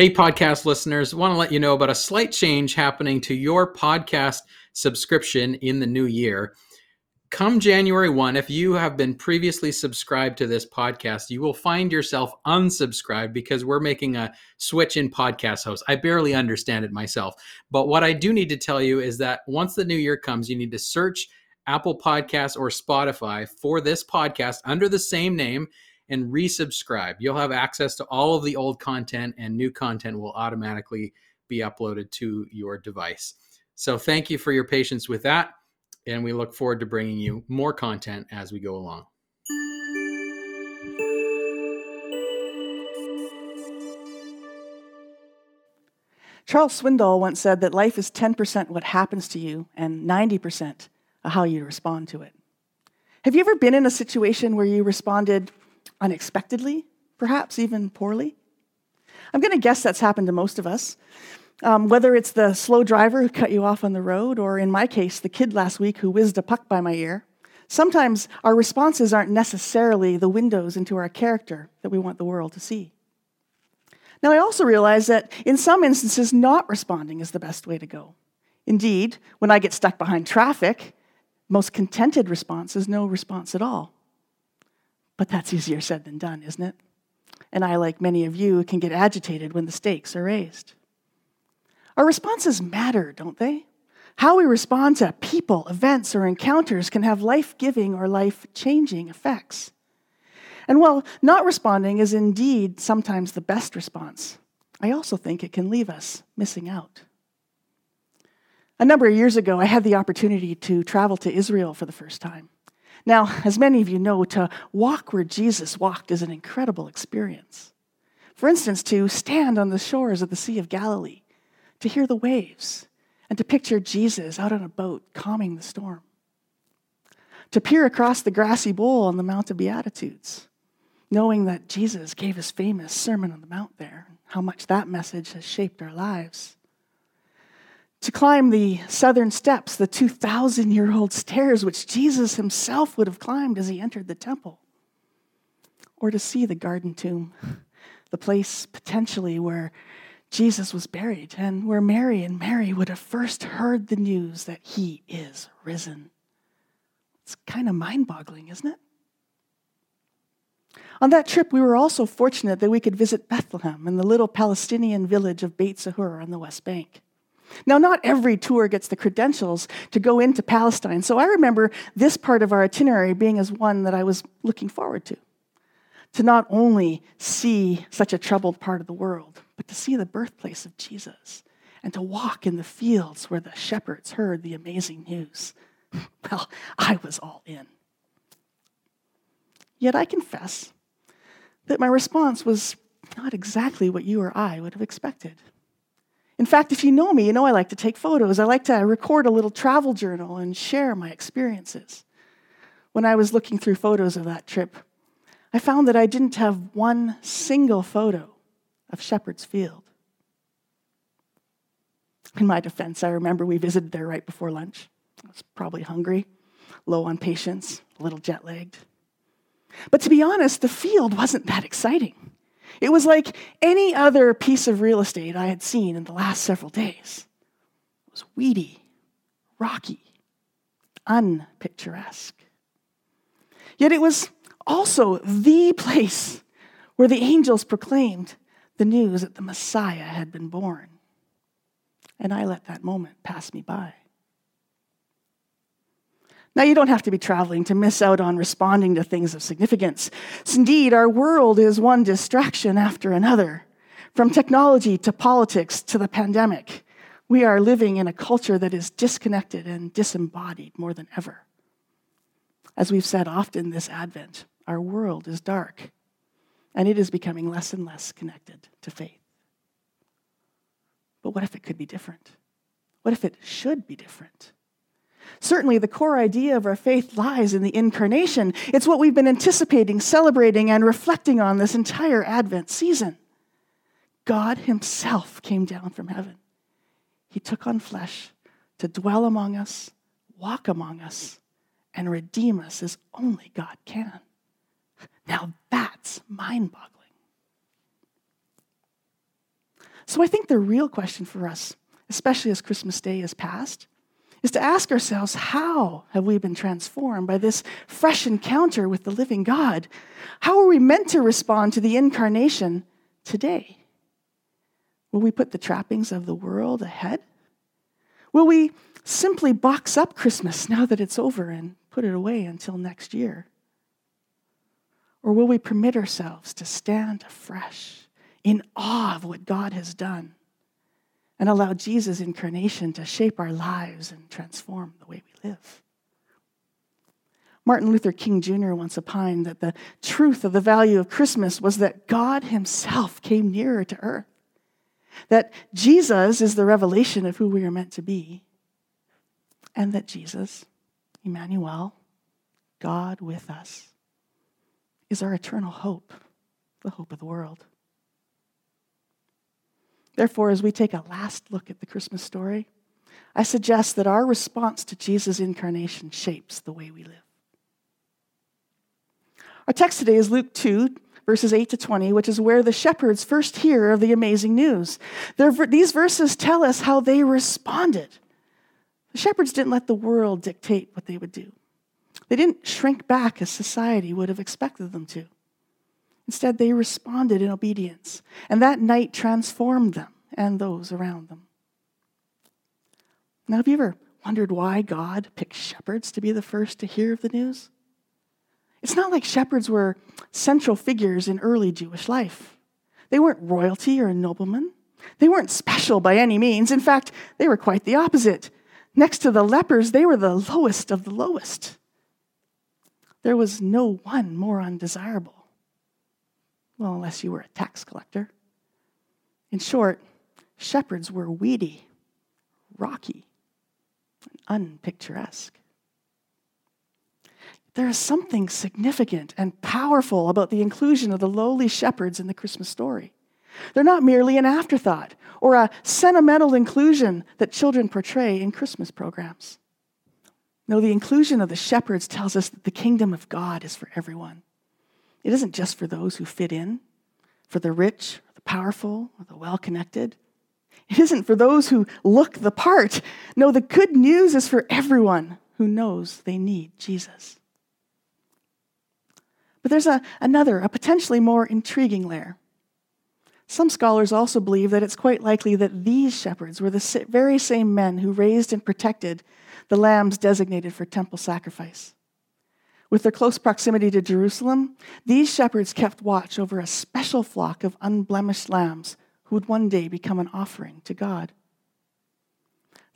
Hey, podcast listeners, want to let you know about a slight change happening to your podcast subscription in the new year. Come January 1, if you have been previously subscribed to this podcast, you will find yourself unsubscribed because we're making a switch in podcast host. I barely understand it myself. But what I do need to tell you is that once the new year comes, you need to search Apple Podcasts or Spotify for this podcast under the same name and resubscribe. You'll have access to all of the old content, and new content will automatically be uploaded to your device. So, thank you for your patience with that, and we look forward to bringing you more content as we go along. Charles Swindoll once said that life is 10% what happens to you and 90% how you respond to it. Have you ever been in a situation where you responded unexpectedly, perhaps even poorly. I'm going to guess that's happened to most of us. Um, whether it's the slow driver who cut you off on the road, or in my case, the kid last week who whizzed a puck by my ear, sometimes our responses aren't necessarily the windows into our character that we want the world to see. Now, I also realize that in some instances, not responding is the best way to go. Indeed, when I get stuck behind traffic, most contented response is no response at all. But that's easier said than done, isn't it? And I, like many of you, can get agitated when the stakes are raised. Our responses matter, don't they? How we respond to people, events, or encounters can have life giving or life changing effects. And while not responding is indeed sometimes the best response, I also think it can leave us missing out. A number of years ago, I had the opportunity to travel to Israel for the first time. Now, as many of you know, to walk where Jesus walked is an incredible experience. For instance, to stand on the shores of the Sea of Galilee, to hear the waves, and to picture Jesus out on a boat calming the storm. To peer across the grassy bowl on the Mount of Beatitudes, knowing that Jesus gave his famous Sermon on the Mount there, and how much that message has shaped our lives to climb the southern steps, the 2,000 year old stairs which Jesus himself would have climbed as he entered the temple, or to see the garden tomb, the place potentially where Jesus was buried and where Mary and Mary would have first heard the news that he is risen. It's kind of mind boggling, isn't it? On that trip, we were also fortunate that we could visit Bethlehem and the little Palestinian village of Beit Sahour on the West Bank. Now, not every tour gets the credentials to go into Palestine, so I remember this part of our itinerary being as one that I was looking forward to. To not only see such a troubled part of the world, but to see the birthplace of Jesus and to walk in the fields where the shepherds heard the amazing news. Well, I was all in. Yet I confess that my response was not exactly what you or I would have expected. In fact, if you know me, you know I like to take photos. I like to record a little travel journal and share my experiences. When I was looking through photos of that trip, I found that I didn't have one single photo of Shepherd's Field. In my defense, I remember we visited there right before lunch. I was probably hungry, low on patience, a little jet lagged. But to be honest, the field wasn't that exciting. It was like any other piece of real estate I had seen in the last several days. It was weedy, rocky, unpicturesque. Yet it was also the place where the angels proclaimed the news that the Messiah had been born. And I let that moment pass me by. Now, you don't have to be traveling to miss out on responding to things of significance. Indeed, our world is one distraction after another. From technology to politics to the pandemic, we are living in a culture that is disconnected and disembodied more than ever. As we've said often this Advent, our world is dark, and it is becoming less and less connected to faith. But what if it could be different? What if it should be different? Certainly, the core idea of our faith lies in the incarnation. It's what we've been anticipating, celebrating, and reflecting on this entire Advent season. God Himself came down from heaven. He took on flesh to dwell among us, walk among us, and redeem us as only God can. Now that's mind boggling. So I think the real question for us, especially as Christmas Day is past, is to ask ourselves how have we been transformed by this fresh encounter with the living God? How are we meant to respond to the incarnation today? Will we put the trappings of the world ahead? Will we simply box up Christmas now that it's over and put it away until next year? Or will we permit ourselves to stand afresh in awe of what God has done and allow Jesus' incarnation to shape our lives and transform the way we live? Martin Luther King Jr. once opined that the truth of the value of Christmas was that God Himself came nearer to earth, that Jesus is the revelation of who we are meant to be, and that Jesus, Emmanuel, God with us, is our eternal hope, the hope of the world. Therefore, as we take a last look at the Christmas story, I suggest that our response to Jesus' incarnation shapes the way we live. Our text today is Luke 2, verses 8 to 20, which is where the shepherds first hear of the amazing news. these verses tell us how they responded. The shepherds didn't let the world dictate what they would do. They didn't shrink back as society would have expected them to. Instead, they responded in obedience, and that night transformed them and those around them. Now, have you ever wondered why God picked shepherds to be the first to hear of the news? It's not like shepherds were central figures in early Jewish life. They weren't royalty or noblemen. They weren't special by any means. In fact, they were quite the opposite. Next to the lepers, they were the lowest of the lowest. There was no one more undesirable. Well, unless you were a tax collector. In short, shepherds were weedy, rocky, and unpicturesque. There is something significant and powerful about the inclusion of the lowly shepherds in the Christmas story. They're not merely an afterthought or a sentimental inclusion that children portray in Christmas programs. No, the inclusion of the shepherds tells us that the kingdom of God is for everyone. It isn't just for those who fit in, for the rich, the powerful, or the well connected. It isn't for those who look the part. No, the good news is for everyone who knows they need Jesus. But there's a, another, a potentially more intriguing layer. Some scholars also believe that it's quite likely that these shepherds were the very same men who raised and protected the lambs designated for temple sacrifice. With their close proximity to Jerusalem, these shepherds kept watch over a special flock of unblemished lambs who would one day become an offering to God.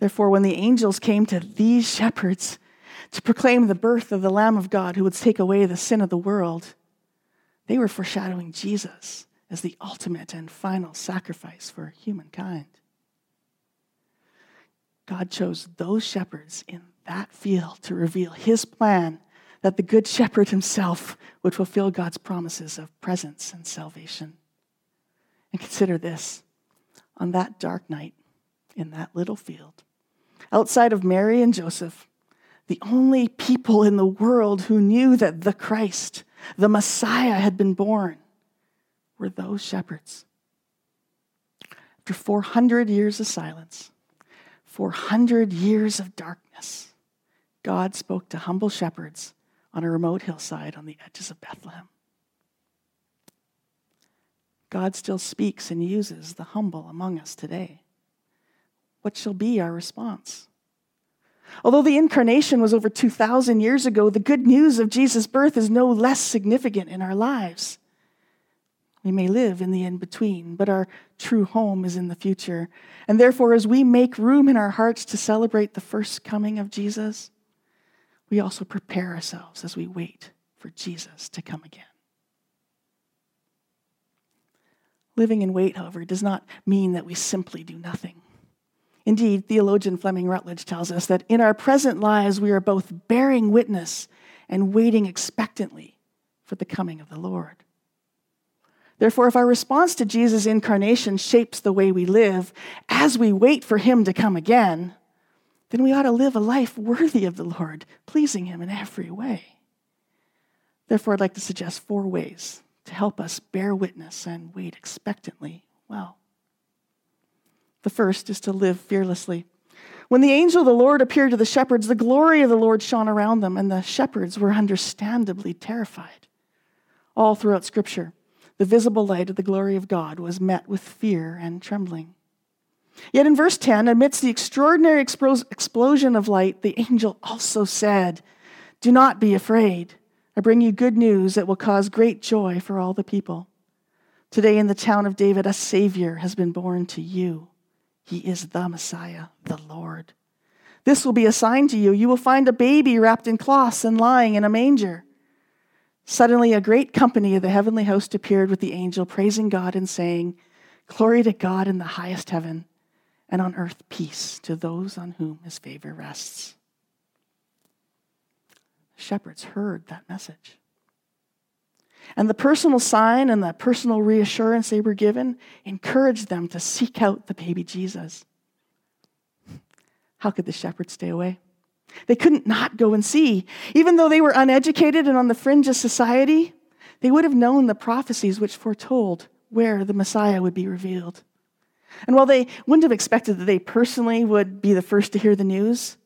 Therefore, when the angels came to these shepherds to proclaim the birth of the Lamb of God who would take away the sin of the world, they were foreshadowing Jesus as the ultimate and final sacrifice for humankind. God chose those shepherds in that field to reveal his plan that the Good Shepherd himself would fulfill God's promises of presence and salvation. And consider this on that dark night in that little field, outside of Mary and Joseph, the only people in the world who knew that the Christ, the Messiah, had been born were those shepherds. After 400 years of silence, 400 years of darkness, God spoke to humble shepherds on a remote hillside on the edges of Bethlehem. God still speaks and uses the humble among us today. What shall be our response? Although the incarnation was over 2,000 years ago, the good news of Jesus' birth is no less significant in our lives. We may live in the in between, but our true home is in the future. And therefore, as we make room in our hearts to celebrate the first coming of Jesus, we also prepare ourselves as we wait for Jesus to come again. Living in wait, however, does not mean that we simply do nothing. Indeed, theologian Fleming Rutledge tells us that in our present lives we are both bearing witness and waiting expectantly for the coming of the Lord. Therefore, if our response to Jesus' incarnation shapes the way we live as we wait for him to come again, then we ought to live a life worthy of the Lord, pleasing him in every way. Therefore, I'd like to suggest four ways to help us bear witness and wait expectantly well. The first is to live fearlessly. When the angel of the Lord appeared to the shepherds, the glory of the Lord shone around them, and the shepherds were understandably terrified. All throughout Scripture, the visible light of the glory of God was met with fear and trembling. Yet in verse 10, amidst the extraordinary explosion of light, the angel also said, Do not be afraid. I bring you good news that will cause great joy for all the people. Today in the town of David, a Savior has been born to you. He is the Messiah, the Lord. This will be a sign to you. You will find a baby wrapped in cloths and lying in a manger. Suddenly, a great company of the heavenly host appeared with the angel, praising God and saying, Glory to God in the highest heaven, and on earth peace to those on whom his favor rests. Shepherds heard that message. And the personal sign and the personal reassurance they were given encouraged them to seek out the baby Jesus. How could the shepherds stay away? They couldn't not go and see. Even though they were uneducated and on the fringe of society, they would have known the prophecies which foretold where the Messiah would be revealed. And while they wouldn't have expected that they personally would be the first to hear the news,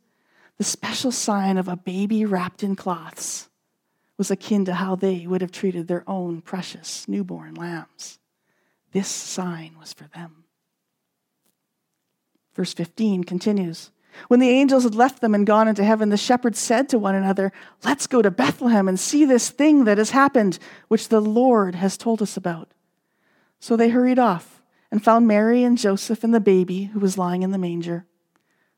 the special sign of a baby wrapped in cloths was akin to how they would have treated their own precious newborn lambs. This sign was for them. Verse 15 continues When the angels had left them and gone into heaven, the shepherds said to one another, Let's go to Bethlehem and see this thing that has happened, which the Lord has told us about. So they hurried off and found Mary and Joseph and the baby who was lying in the manger.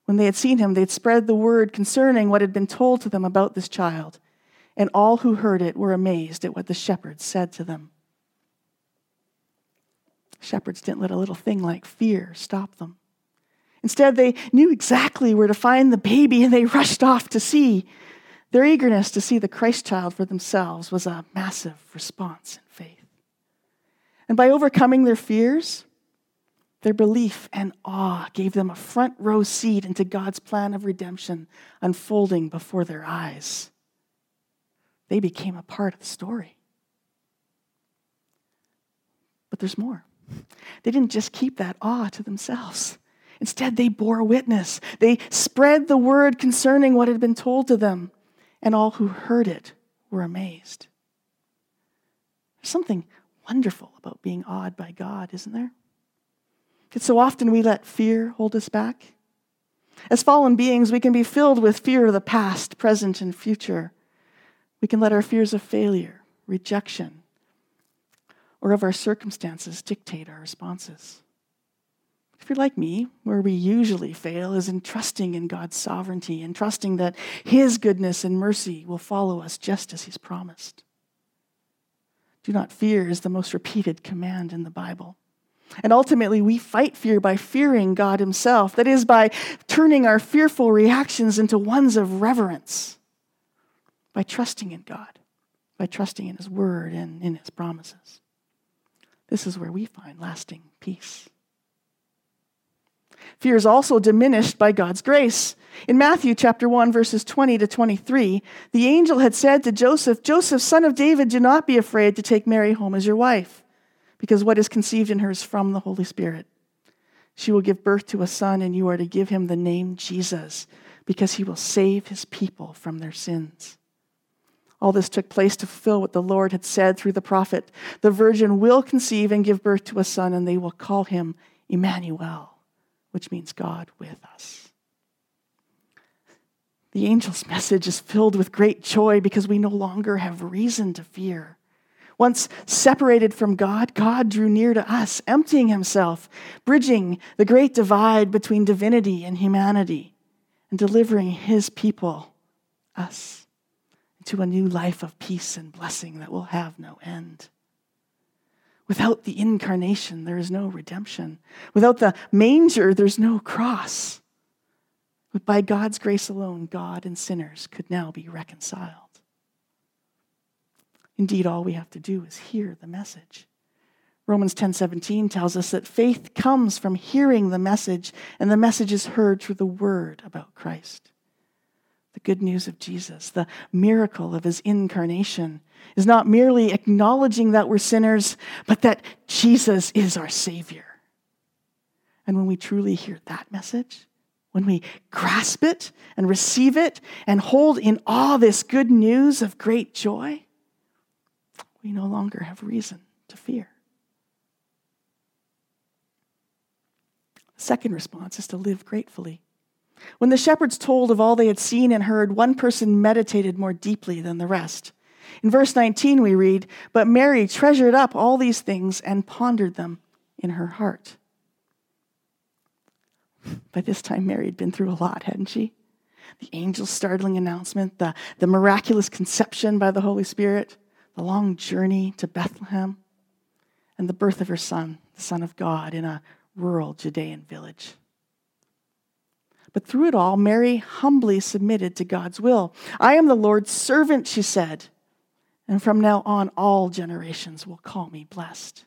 When they had seen him, they had spread the word concerning what had been told to them about this child and all who heard it were amazed at what the shepherds said to them. Shepherds didn't let a little thing like fear stop them. Instead, they knew exactly where to find the baby and they rushed off to see. Their eagerness to see the Christ child for themselves was a massive response in faith. And by overcoming their fears, their belief and awe gave them a front row seat into God's plan of redemption unfolding before their eyes they became a part of the story. But there's more. They didn't just keep that awe to themselves. Instead, they bore witness. They spread the word concerning what had been told to them, and all who heard it were amazed. There's something wonderful about being awed by God, isn't there? So often we let fear hold us back. As fallen beings, we can be filled with fear of the past, present, and future. We can let our fears of failure, rejection, or of our circumstances dictate our responses. If you're like me, where we usually fail is in trusting in God's sovereignty and trusting that His goodness and mercy will follow us just as He's promised. Do not fear is the most repeated command in the Bible. And ultimately, we fight fear by fearing God Himself. That is, by turning our fearful reactions into ones of reverence by trusting in God, by trusting in His Word and in His promises. This is where we find lasting peace. Fear is also diminished by God's grace. In Matthew chapter 1 verses 20 to 23, the angel had said to Joseph, "Joseph, son of David, do not be afraid to take Mary home as your wife, because what is conceived in her is from the Holy Spirit. She will give birth to a son and you are to give him the name Jesus, because he will save his people from their sins." All this took place to fulfill what the Lord had said through the prophet. The virgin will conceive and give birth to a son, and they will call him Emmanuel, which means God with us. The angel's message is filled with great joy because we no longer have reason to fear. Once separated from God, God drew near to us, emptying himself, bridging the great divide between divinity and humanity, and delivering his people, us into a new life of peace and blessing that will have no end. Without the incarnation, there is no redemption. Without the manger, there's no cross. But by God's grace alone, God and sinners could now be reconciled. Indeed, all we have to do is hear the message. Romans 10:17 tells us that faith comes from hearing the message, and the message is heard through the word about Christ the good news of Jesus, the miracle of his incarnation, is not merely acknowledging that we're sinners, but that Jesus is our Savior. And when we truly hear that message, when we grasp it and receive it and hold in awe this good news of great joy, we no longer have reason to fear. Second response is to live gratefully. When the shepherds told of all they had seen and heard, one person meditated more deeply than the rest. In verse 19, we read, But Mary treasured up all these things and pondered them in her heart. By this time, Mary had been through a lot, hadn't she? The angel's startling announcement, the, the miraculous conception by the Holy Spirit, the long journey to Bethlehem, and the birth of her son, the Son of God, in a rural Judean village. But through it all, Mary humbly submitted to God's will. I am the Lord's servant, she said, and from now on, all generations will call me blessed.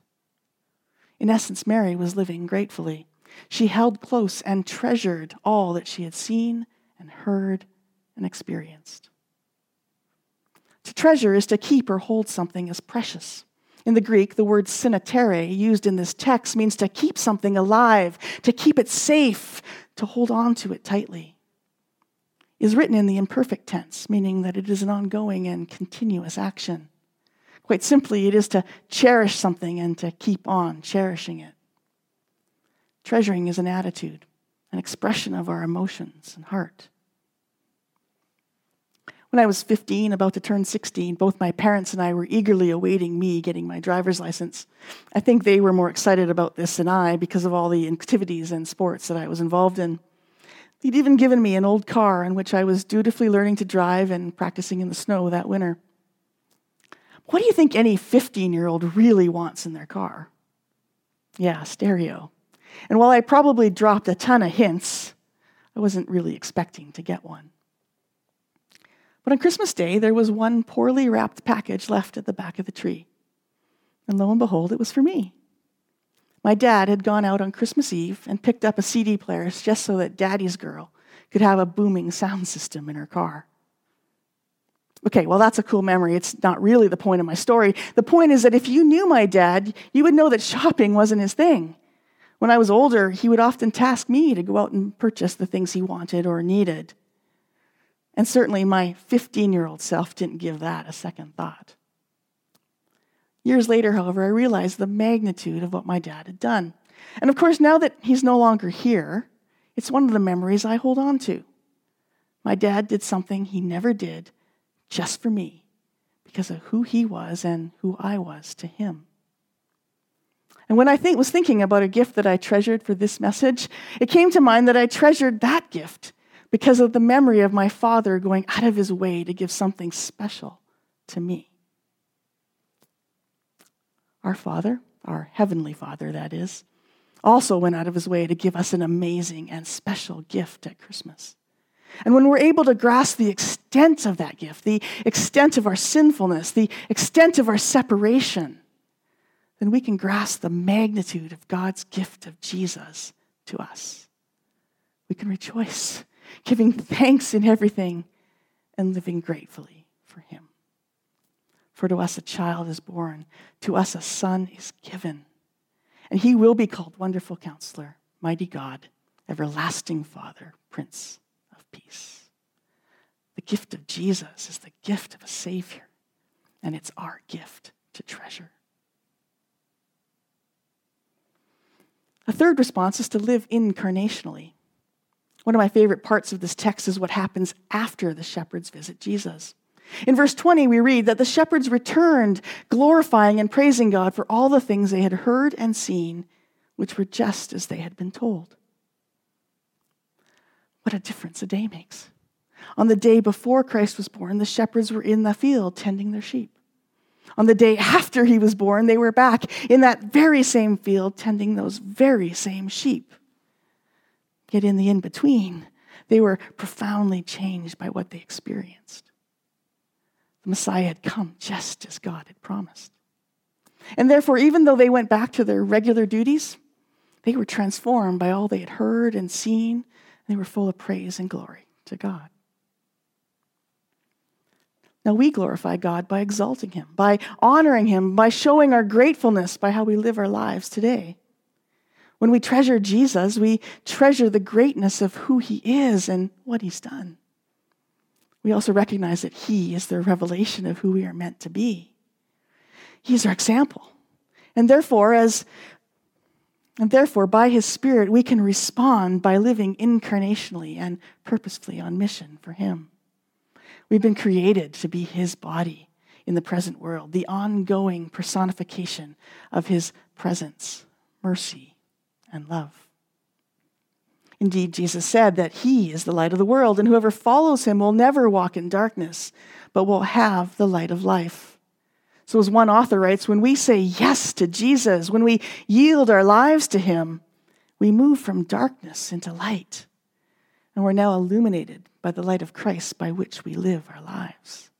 In essence, Mary was living gratefully. She held close and treasured all that she had seen and heard and experienced. To treasure is to keep or hold something as precious. In the Greek, the word sinatere, used in this text, means to keep something alive, to keep it safe, to hold on to it tightly. Is written in the imperfect tense, meaning that it is an ongoing and continuous action. Quite simply, it is to cherish something and to keep on cherishing it. Treasuring is an attitude, an expression of our emotions and heart. When I was 15, about to turn 16, both my parents and I were eagerly awaiting me getting my driver's license. I think they were more excited about this than I because of all the activities and sports that I was involved in. They'd even given me an old car in which I was dutifully learning to drive and practicing in the snow that winter. What do you think any 15 year old really wants in their car? Yeah, stereo. And while I probably dropped a ton of hints, I wasn't really expecting to get one. But on Christmas Day, there was one poorly wrapped package left at the back of the tree. And lo and behold, it was for me. My dad had gone out on Christmas Eve and picked up a CD player just so that Daddy's girl could have a booming sound system in her car. Okay, well, that's a cool memory. It's not really the point of my story. The point is that if you knew my dad, you would know that shopping wasn't his thing. When I was older, he would often task me to go out and purchase the things he wanted or needed. And certainly my 15 year old self didn't give that a second thought. Years later, however, I realized the magnitude of what my dad had done. And of course, now that he's no longer here, it's one of the memories I hold on to. My dad did something he never did just for me because of who he was and who I was to him. And when I think, was thinking about a gift that I treasured for this message, it came to mind that I treasured that gift because of the memory of my father going out of his way to give something special to me. Our Father, our Heavenly Father, that is, also went out of his way to give us an amazing and special gift at Christmas. And when we're able to grasp the extent of that gift, the extent of our sinfulness, the extent of our separation, then we can grasp the magnitude of God's gift of Jesus to us. We can rejoice, giving thanks in everything and living gratefully for Him. For to us a child is born, to us a son is given, and He will be called Wonderful Counselor, Mighty God, Everlasting Father, Prince of Peace. The gift of Jesus is the gift of a Savior, and it's our gift to treasure. A third response is to live incarnationally. One of my favorite parts of this text is what happens after the shepherds visit Jesus. In verse 20, we read that the shepherds returned, glorifying and praising God for all the things they had heard and seen, which were just as they had been told. What a difference a day makes. On the day before Christ was born, the shepherds were in the field tending their sheep. On the day after he was born, they were back in that very same field tending those very same sheep. Yet in the in between, they were profoundly changed by what they experienced. The Messiah had come just as God had promised. And therefore, even though they went back to their regular duties, they were transformed by all they had heard and seen. They were full of praise and glory to God. Now we glorify God by exalting Him, by honoring Him, by showing our gratefulness by how we live our lives today. When we treasure Jesus, we treasure the greatness of who he is and what he's done. We also recognize that he is the revelation of who we are meant to be. He's our example. And therefore, as and therefore, by his Spirit, we can respond by living incarnationally and purposefully on mission for him. We've been created to be his body in the present world, the ongoing personification of his presence, mercy, and love. Indeed, Jesus said that he is the light of the world, and whoever follows him will never walk in darkness, but will have the light of life. So, as one author writes, when we say yes to Jesus, when we yield our lives to him, we move from darkness into light. And we're now illuminated by the light of Christ by which we live our lives.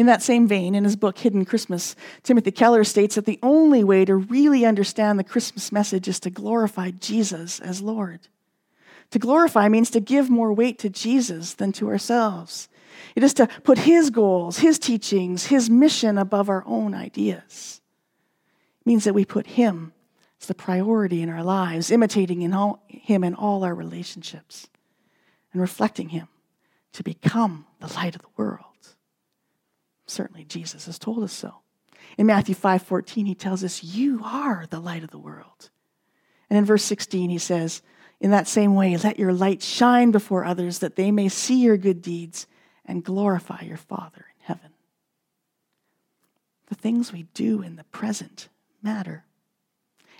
In that same vein, in his book Hidden Christmas, Timothy Keller states that the only way to really understand the Christmas message is to glorify Jesus as Lord. To glorify means to give more weight to Jesus than to ourselves. It is to put his goals, his teachings, his mission above our own ideas. It means that we put him as the priority in our lives, imitating in all, him in all our relationships, and reflecting him to become the light of the world. Certainly, Jesus has told us so. In Matthew 5 14, he tells us, You are the light of the world. And in verse 16, he says, In that same way, let your light shine before others that they may see your good deeds and glorify your Father in heaven. The things we do in the present matter.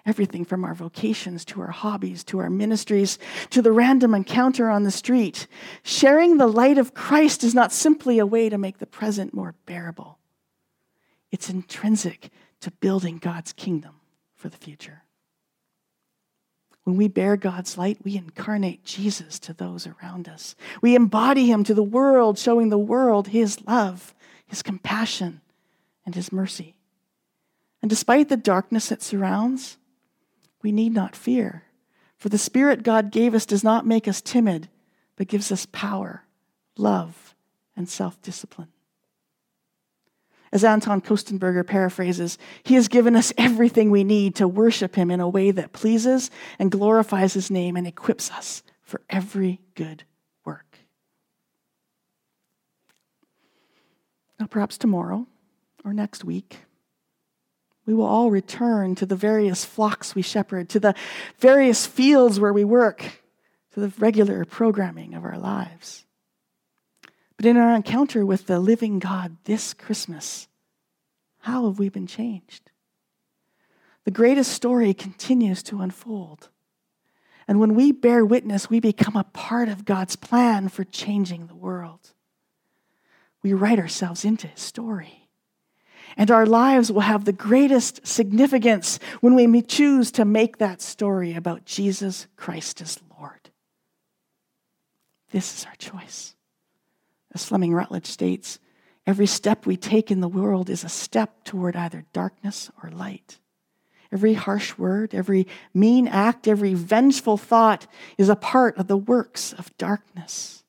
Everything from our vocations to our hobbies to our ministries to the random encounter on the street. Sharing the light of Christ is not simply a way to make the present more bearable, it's intrinsic to building God's kingdom for the future. When we bear God's light, we incarnate Jesus to those around us. We embody him to the world, showing the world his love, his compassion, and his mercy. And despite the darkness that surrounds, we need not fear. For the Spirit God gave us does not make us timid, but gives us power, love, and self discipline. As Anton Kostenberger paraphrases, He has given us everything we need to worship Him in a way that pleases and glorifies His name and equips us for every good work. Now, perhaps tomorrow or next week, we will all return to the various flocks we shepherd, to the various fields where we work, to the regular programming of our lives. But in our encounter with the living God this Christmas, how have we been changed? The greatest story continues to unfold. And when we bear witness, we become a part of God's plan for changing the world. We write ourselves into his story. And our lives will have the greatest significance when we choose to make that story about Jesus Christ as Lord. This is our choice. As Fleming Rutledge states, every step we take in the world is a step toward either darkness or light. Every harsh word, every mean act, every vengeful thought is a part of the works of darkness.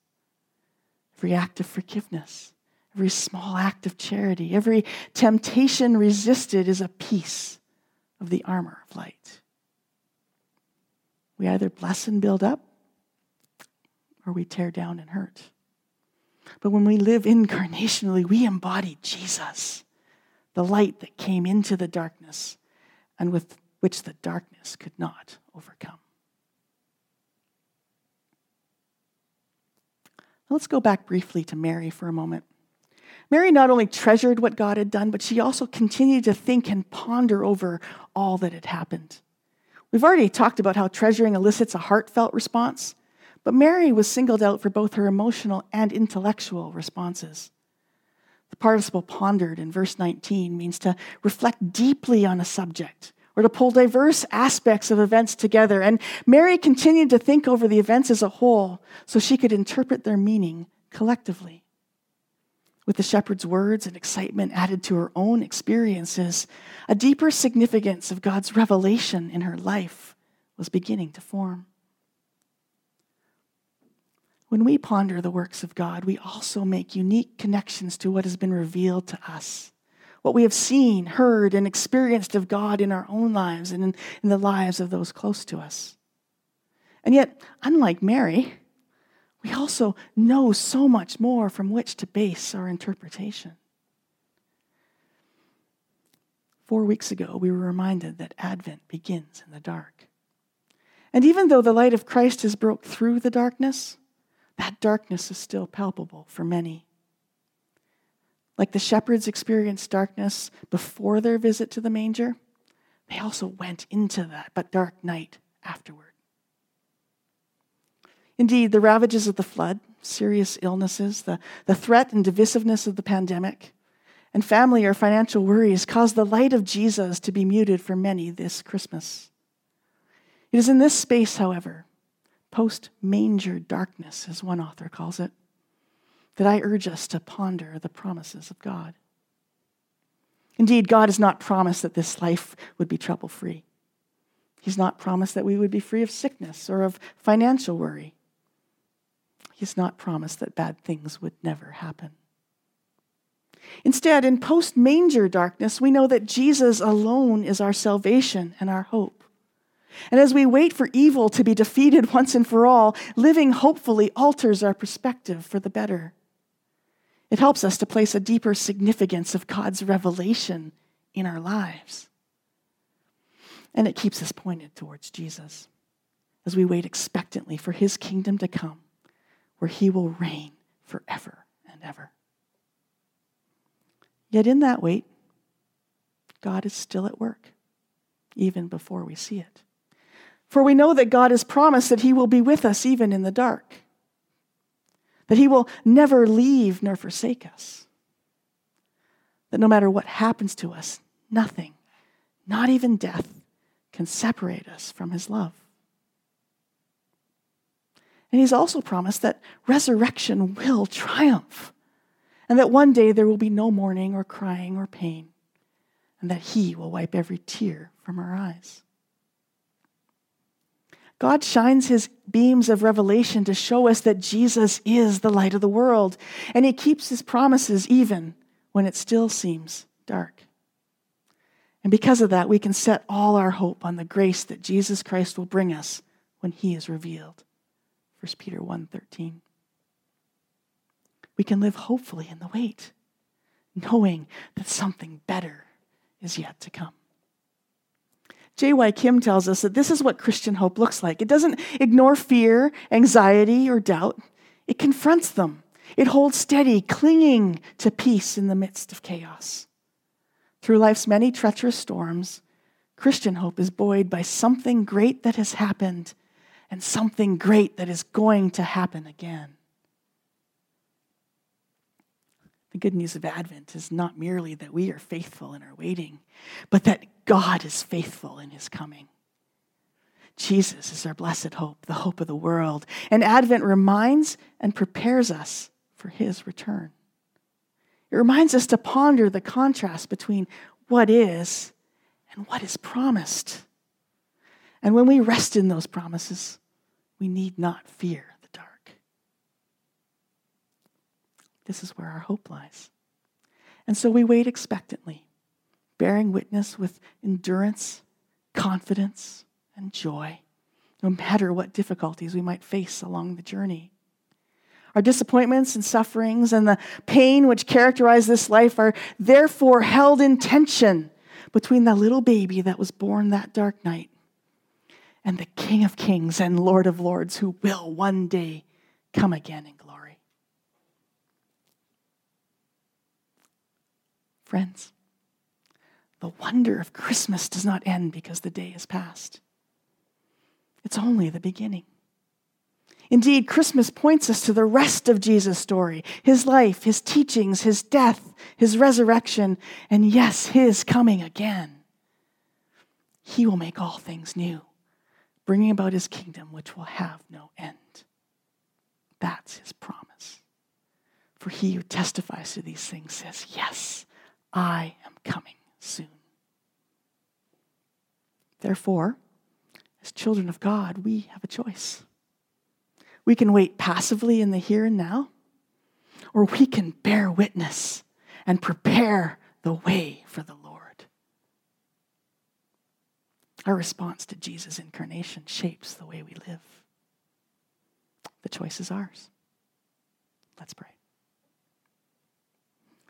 Every act of forgiveness Every small act of charity, every temptation resisted is a piece of the armor of light. We either bless and build up, or we tear down and hurt. But when we live incarnationally, we embody Jesus, the light that came into the darkness and with which the darkness could not overcome. Let's go back briefly to Mary for a moment. Mary not only treasured what God had done, but she also continued to think and ponder over all that had happened. We've already talked about how treasuring elicits a heartfelt response, but Mary was singled out for both her emotional and intellectual responses. The participle pondered in verse 19 means to reflect deeply on a subject or to pull diverse aspects of events together. And Mary continued to think over the events as a whole so she could interpret their meaning collectively. With the shepherd's words and excitement added to her own experiences, a deeper significance of God's revelation in her life was beginning to form. When we ponder the works of God, we also make unique connections to what has been revealed to us, what we have seen, heard, and experienced of God in our own lives and in, the lives of those close to us. And yet, unlike Mary, we also know so much more from which to base our interpretation. Four weeks ago, we were reminded that Advent begins in the dark. And even though the light of Christ has broke through the darkness, that darkness is still palpable for many. Like the shepherds experienced darkness before their visit to the manger, they also went into that but dark night afterward. Indeed, the ravages of the flood, serious illnesses, the, the threat and divisiveness of the pandemic, and family or financial worries caused the light of Jesus to be muted for many this Christmas. It is in this space, however, post manger darkness, as one author calls it, that I urge us to ponder the promises of God. Indeed, God has not promised that this life would be trouble free. He's not promised that we would be free of sickness or of financial worry. He's not promised that bad things would never happen. Instead, in post manger darkness, we know that Jesus alone is our salvation and our hope. And as we wait for evil to be defeated once and for all, living hopefully alters our perspective for the better. It helps us to place a deeper significance of God's revelation in our lives. And it keeps us pointed towards Jesus as we wait expectantly for his kingdom to come, where he will reign forever and ever. Yet in that wait, God is still at work, even before we see it. For we know that God has promised that he will be with us even in the dark that He will never leave nor forsake us. That no matter what happens to us, nothing, not even death, can separate us from His love. And He's also promised that resurrection will triumph, and that one day there will be no mourning or crying or pain, and that He will wipe every tear from our eyes. God shines his beams of revelation to show us that Jesus is the light of the world, and he keeps his promises even when it still seems dark. And because of that, we can set all our hope on the grace that Jesus Christ will bring us when he is revealed. 1 Peter 1:13. We can live hopefully in the wait, knowing that something better is yet to come. J.Y. Kim tells us that this is what Christian hope looks like. It doesn't ignore fear, anxiety, or doubt, it confronts them. It holds steady, clinging to peace in the midst of chaos. Through life's many treacherous storms, Christian hope is buoyed by something great that has happened and something great that is going to happen again. The good news of Advent is not merely that we are faithful in our waiting, but that God is faithful in his coming. Jesus is our blessed hope, the hope of the world. And Advent reminds and prepares us for his return. It reminds us to ponder the contrast between what is and what is promised. And when we rest in those promises, we need not fear the dark. This is where our hope lies. And so we wait expectantly, bearing witness with endurance, confidence, and joy, no matter what difficulties we might face along the journey. Our disappointments and sufferings and the pain which characterize this life are therefore held in tension between the little baby that was born that dark night and the King of Kings and Lord of Lords who will one day come again in glory. Friends, the wonder of Christmas does not end because the day is past. It's only the beginning. Indeed, Christmas points us to the rest of Jesus' story his life, his teachings, his death, his resurrection, and yes, his coming again. He will make all things new, bringing about his kingdom, which will have no end. That's his promise. For he who testifies to these things says, Yes, I am coming soon. Therefore, as children of God, we have a choice. We can wait passively in the here and now, or we can bear witness and prepare the way for the Lord. Our response to Jesus' incarnation shapes the way we live. The choice is ours. Let's pray.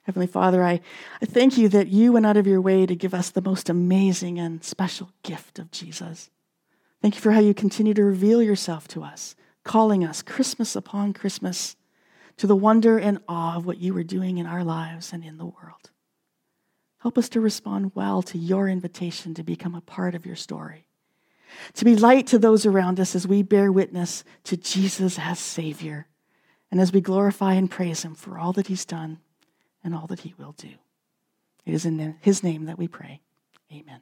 Heavenly Father, I, I thank you that you went out of your way to give us the most amazing and special gift of Jesus. Thank you for how you continue to reveal yourself to us, calling us Christmas upon Christmas to the wonder and awe of what you are doing in our lives and in the world. Help us to respond well to your invitation to become a part of your story, to be light to those around us as we bear witness to Jesus as Savior, and as we glorify and praise Him for all that He's done and all that He will do. It is in His name that we pray. Amen.